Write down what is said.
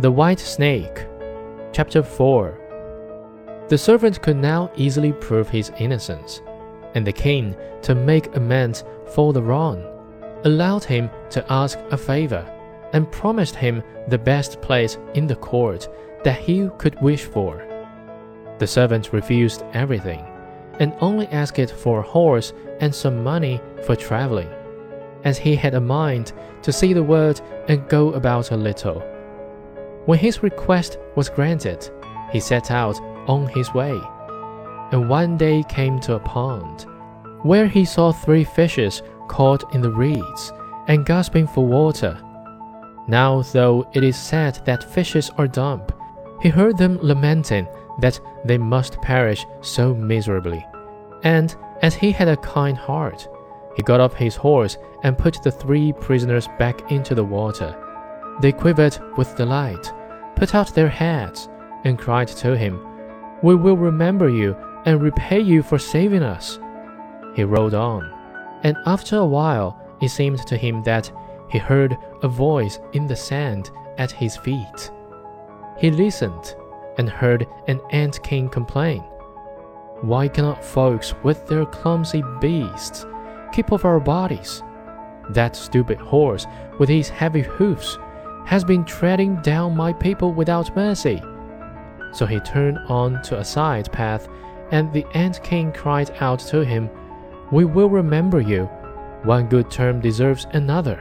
The White Snake, Chapter 4 The servant could now easily prove his innocence, and the king, to make amends for the wrong, allowed him to ask a favor and promised him the best place in the court that he could wish for. The servant refused everything and only asked for a horse and some money for traveling, as he had a mind to see the world and go about a little. When his request was granted, he set out on his way, and one day came to a pond, where he saw three fishes caught in the reeds and gasping for water. Now, though it is said that fishes are dumb, he heard them lamenting that they must perish so miserably. And as he had a kind heart, he got off his horse and put the three prisoners back into the water. They quivered with delight, put out their heads, and cried to him, We will remember you and repay you for saving us. He rode on, and after a while it seemed to him that he heard a voice in the sand at his feet. He listened and heard an ant king complain. Why cannot folks with their clumsy beasts keep off our bodies? That stupid horse with his heavy hoofs has been treading down my people without mercy. So he turned on to a side path, and the ant king cried out to him, We will remember you. One good term deserves another.